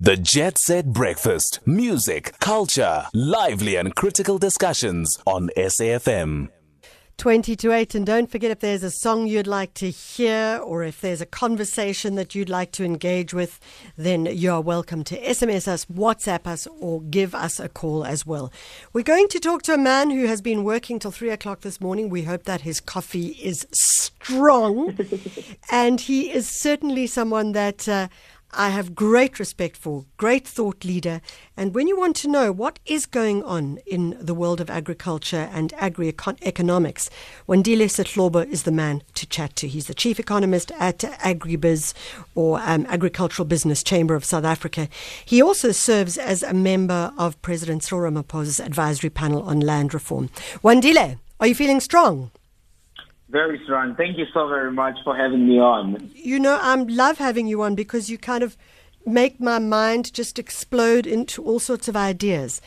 The Jet Set Breakfast. Music, culture, lively and critical discussions on SAFM. 20 to 8. And don't forget if there's a song you'd like to hear or if there's a conversation that you'd like to engage with, then you're welcome to SMS us, WhatsApp us, or give us a call as well. We're going to talk to a man who has been working till 3 o'clock this morning. We hope that his coffee is strong. and he is certainly someone that. Uh, I have great respect for, great thought leader. And when you want to know what is going on in the world of agriculture and agri-economics, Wandile Sihlobo is the man to chat to. He's the chief economist at Agribiz or um, Agricultural Business Chamber of South Africa. He also serves as a member of President Cyril Ramaphosa's advisory panel on land reform. Wandile, are you feeling strong? Very strong. Thank you so very much for having me on. You know, I love having you on because you kind of make my mind just explode into all sorts of ideas.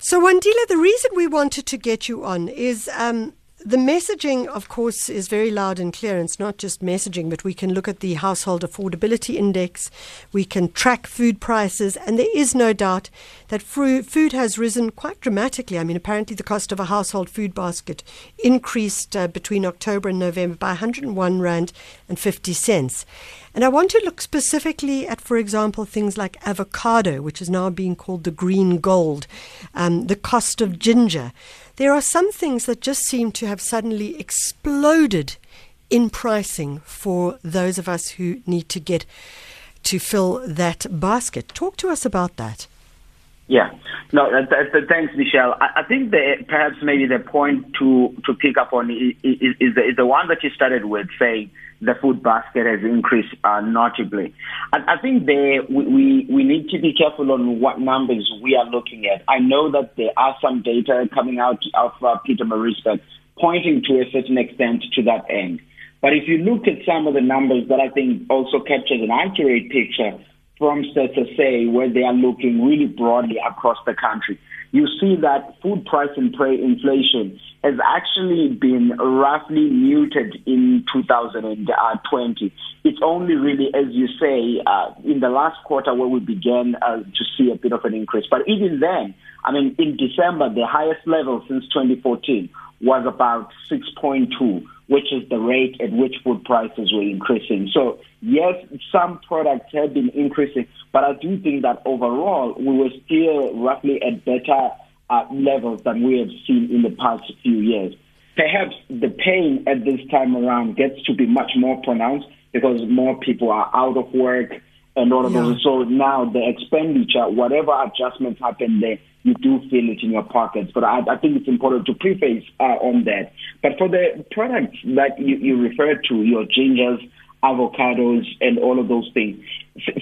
So, Wandile, the reason we wanted to get you on is um, the messaging, of course, is very loud and clear. It's not just messaging, but we can look at the household affordability index. We can track food prices, and there is no doubt that food has risen quite dramatically. I mean, apparently, the cost of a household food basket increased uh, between October and November by 101 rand and 50 cents. And I want to look specifically at, for example, things like avocado, which is now being called the green gold, um, the cost of ginger. There are some things that just seem to have suddenly exploded in pricing for those of us who need to get to fill that basket. Talk to us about that. Yeah, no, thanks, Michelle. I, think that perhaps maybe the point to to pick up on is, is, is, the, is the one that you started with, saying the food basket has increased uh, notably. I, I think there we, we, we need to be careful on what numbers we are looking at. I know that there are some data coming out of uh, Peter Pietermaritzburg pointing to a certain extent to that end. But if you look at some of the numbers that I think also captures an accurate picture from SSA, where they are looking really broadly across the country, you see that food price and inflation has actually been roughly muted in 2020. It's only really, as you say, uh, in the last quarter where we began uh, to see a bit of an increase. But even then, I mean, in December, the highest level since 2014 was about 6.2, which is the rate at which food prices were increasing. So, yes, some products have been increasing, but I do think that overall we were still roughly at better uh, levels than we have seen in the past few years. Perhaps the pain at this time around gets to be much more pronounced because more people are out of work and all of yeah. those. So now the expenditure, whatever adjustments happen there, you do feel it in your pockets. But I, I think it's important to preface uh, on that. But for the products that you, you referred to, your gingers, avocados, and all of those things,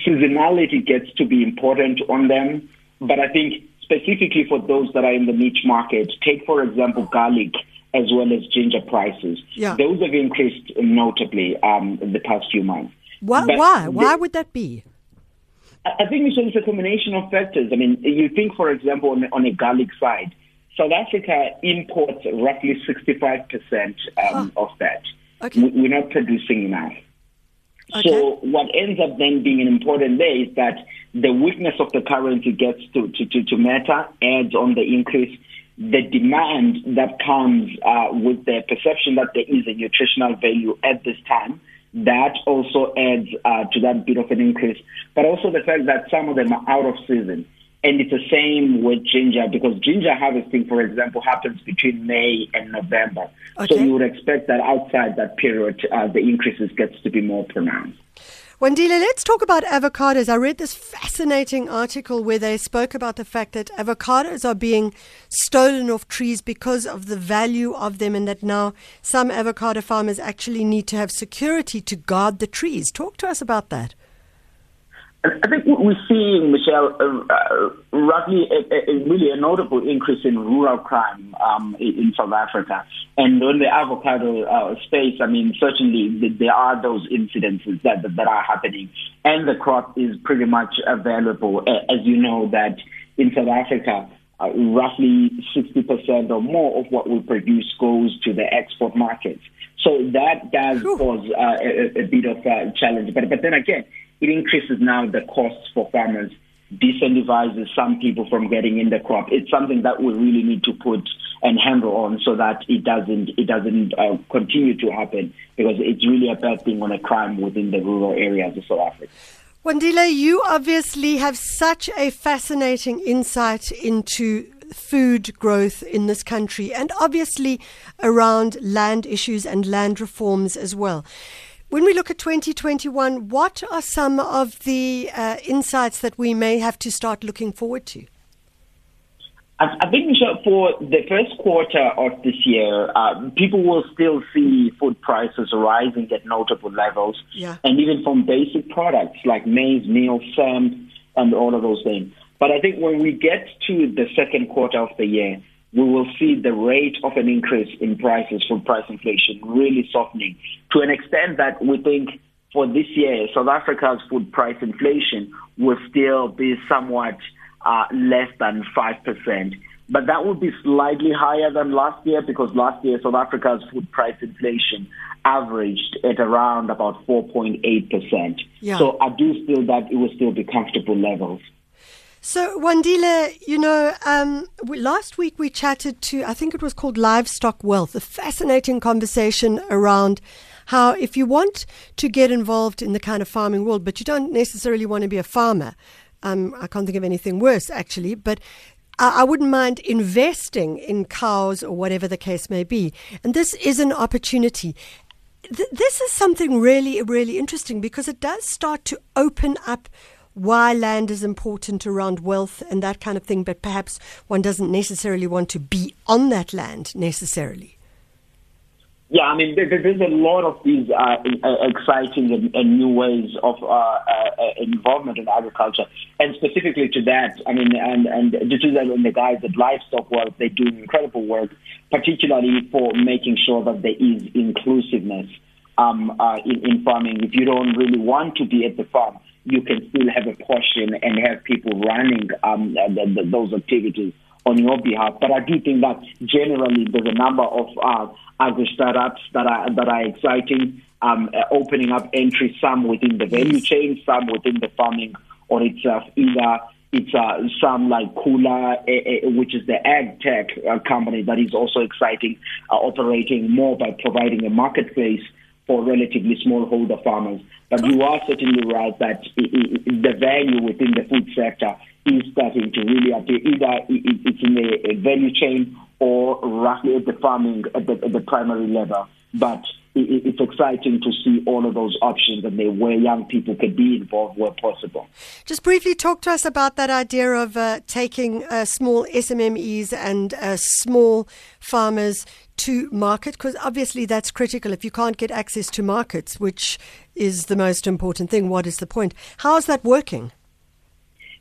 seasonality gets to be important on them. But I think specifically for those that are in the niche market, take, for example, garlic as well as ginger prices. Yeah. Those have increased notably um, in the past few months. Why? why? Why would that be? I think it's a combination of factors. I mean, you think, for example, on, on a garlic side, South Africa imports roughly 65% um, of that. Okay. We're not producing enough. Okay. So what ends up then being an important there is that the weakness of the currency gets to, to, to, to matter, adds on the increase. The demand that comes uh, with the perception that there is a nutritional value at this time, that also adds uh, to that bit of an increase. But also the fact that some of them are out of season. And it's the same with ginger because ginger harvesting, for example, happens between May and November. Okay. So you would expect that outside that period, uh, the increases gets to be more pronounced. Wandile, let's talk about avocados. I read this fascinating article where they spoke about the fact that avocados are being stolen off trees because of the value of them, and that now some avocado farmers actually need to have security to guard the trees. Talk to us about that. I think we're seeing, Michelle, uh, uh, roughly a, a, really a notable increase in rural crime um, in South Africa. And on the avocado uh, space, I mean, certainly there are those incidences that, that are happening. And the crop is pretty much available. As you know, that in South Africa, uh, roughly 60% or more of what we produce goes to the export markets. So that does cause uh, a, a, bit of a challenge. But, but then again, it increases now the costs for farmers, disincentivizes some people from getting in the crop. It's something that we really need to put and handle on so that it doesn't it doesn't uh, continue to happen because it's really a bad thing on a crime within the rural areas of South Africa. Wandile, you obviously have such a fascinating insight into food growth in this country and obviously around land issues and land reforms as well. When we look at 2021, what are some of the uh, insights that we may have to start looking forward to? I think for the first quarter of this year, uh, people will still see food prices rising at notable levels, yeah. and even from basic products like maize, meal, samp, and all of those things. But I think when we get to the second quarter of the year, we will see the rate of an increase in prices from price inflation really softening to an extent that we think for this year, South Africa's food price inflation will still be somewhat uh, less than 5%. But that would be slightly higher than last year because last year South Africa's food price inflation averaged at around about 4.8%. Yeah. So I do feel that it will still be comfortable levels. So, Wandile, you know, um, we, last week we chatted to, I think it was called Livestock Wealth, a fascinating conversation around how if you want to get involved in the kind of farming world, but you don't necessarily want to be a farmer, um, I can't think of anything worse actually, but I, I wouldn't mind investing in cows or whatever the case may be. And this is an opportunity. Th- this is something really, really interesting because it does start to open up why land is important around wealth and that kind of thing, but perhaps one doesn't necessarily want to be on that land necessarily. Yeah, I mean, there, there's a lot of these uh, exciting and, new ways of uh, uh, involvement in agriculture, and specifically to that, I mean, and and and the guys at Livestock Wealth, they do incredible work, particularly for making sure that there is inclusiveness um, uh, in, in farming. If you don't really want to be at the farm, you can still have a portion and have people running um, the, the, those activities on your behalf. But I do think that generally there's a number of uh, agri startups that are that are exciting, um, uh, opening up entry, some within the value chain, some within the farming or itself. Either it's uh, some like Khula, uh, which is the ag tech uh, company that is also exciting, uh, operating more by providing a marketplace for relatively smallholder farmers. But you are certainly right that the value within the food sector is starting to really appear. Either it's in the value chain or roughly at the farming at the, at the primary level. But it's exciting to see all of those options and where young people can be involved where possible. Just briefly talk to us about that idea of uh, taking uh, small SMMEs and uh, small farmers to market, because obviously that's critical. If you can't get access to markets, which is the most important thing, what is the point? How is that working?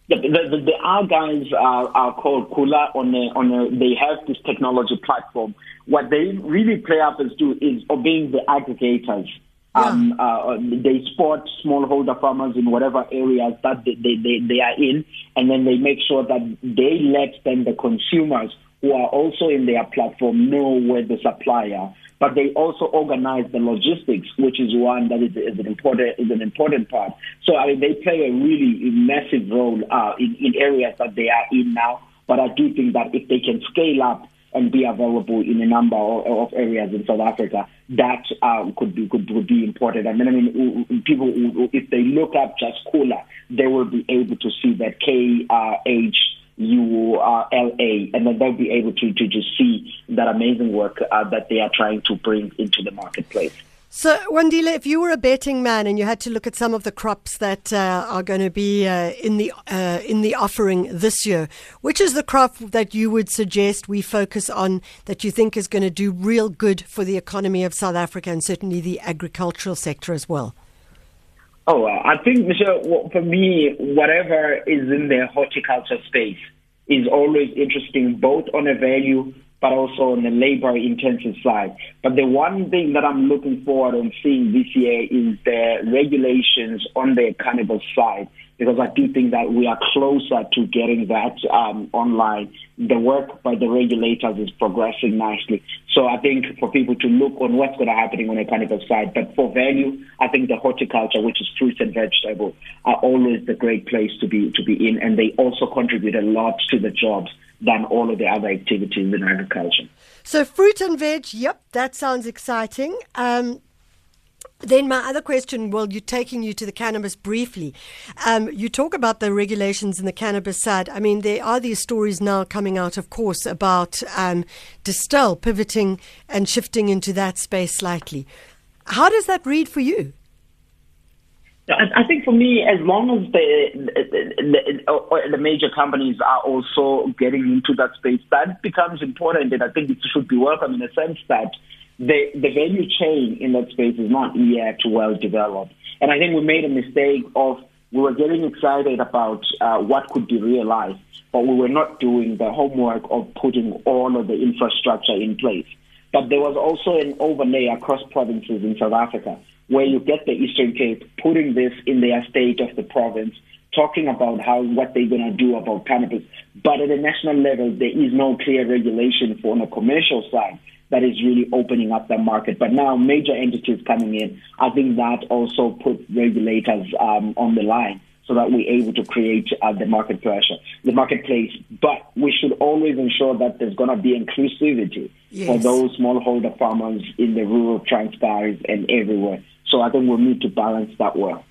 The, the, the, our guys are, are called Khula. on a, on a, they have this technology platform. What they really play up as do is obeying the aggregators. Um, uh, they support smallholder farmers in whatever areas that they, they, they, they are in, and then they make sure that they let them, the consumers who are also in their platform, know where the supplier but they also organize the logistics, which is one that is, is an important is an important part. So I mean, they play a really massive role uh, in, in areas that they are in now. But I do think that if they can scale up and be available in a number of, areas in South Africa, that uh, could be could, could be important. I mean, I mean, people if they look up just Khula, they will be able to see that K uh, H U R L A, and then they'll be able to, to just see that amazing work uh, that they are trying to bring into the marketplace. So, Wandile, if you were a betting man and you had to look at some of the crops that uh, are going to be uh, in the uh, in the offering this year, which is the crop that you would suggest we focus on that you think is going to do real good for the economy of South Africa and certainly the agricultural sector as well? Oh, I think, Michelle, for me, whatever is in the horticulture space is always interesting, both on a value but also on the labor intensive side. But the one thing that I'm looking forward on seeing this year is the regulations on the cannabis side because I do think that we are closer to getting that um, online. The work by the regulators is progressing nicely. So I think for people to look on what's going to happen on the cannabis side, but for value, I think the horticulture, which is fruits and vegetables, are always the great place to be to be in, and they also contribute a lot to the jobs than all of the other activities in agriculture. So fruit and veg, yep, that sounds exciting. Um, then my other question, well, you're taking you to the cannabis briefly. Um, you talk about the regulations in the cannabis side. I mean, there are these stories now coming out, of course, about um, Distell pivoting and shifting into that space slightly. How does that read for you? I think for me, as long as the, the, the, major companies are also getting into that space, that becomes important, and I think it should be welcome in the sense that the, the value chain in that space is not yet well developed. And I think we made a mistake of we were getting excited about uh, what could be realized, but we were not doing the homework of putting all of the infrastructure in place. But there was also an overlay across provinces in South Africa where you get the Eastern Cape putting this in their state of the province, talking about how what they're going to do about cannabis. But at a national level, there is no clear regulation for on a commercial side that is really opening up the market. But now major entities coming in, I think that also put regulators um, on the line so that we're able to create uh, the market pressure, the marketplace. But we should always ensure that there's going to be inclusivity yes. for those smallholder farmers in the rural Transkei and everywhere. So I think we'll need to balance that well.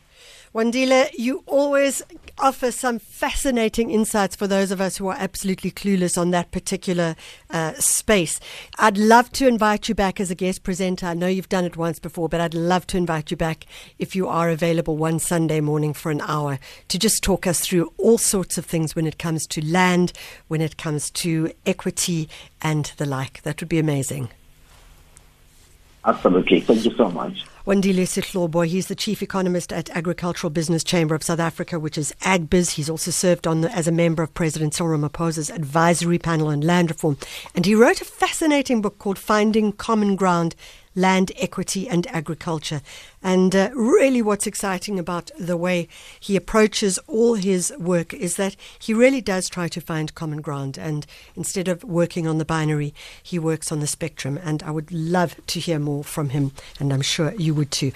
Wandile, you always offer some fascinating insights for those of us who are absolutely clueless on that particular uh, space. I'd love to invite you back as a guest presenter. I know you've done it once before, but I'd love to invite you back if you are available one Sunday morning for an hour to just talk us through all sorts of things when it comes to land, when it comes to equity, and the like. That would be amazing. Absolutely. Thank you so much. Wandile Sihlobo, he's the chief economist at Agricultural Business Chamber of South Africa, which is AgBiz. He's also served on the, as a member of President Cyril Ramaphosa's advisory panel on land reform. And he wrote a fascinating book called Finding Common Ground land equity and agriculture. And uh, really, what's exciting about the way he approaches all his work is that he really does try to find common ground. And instead of working on the binary, he works on the spectrum. And I would love to hear more from him, and I'm sure you would too.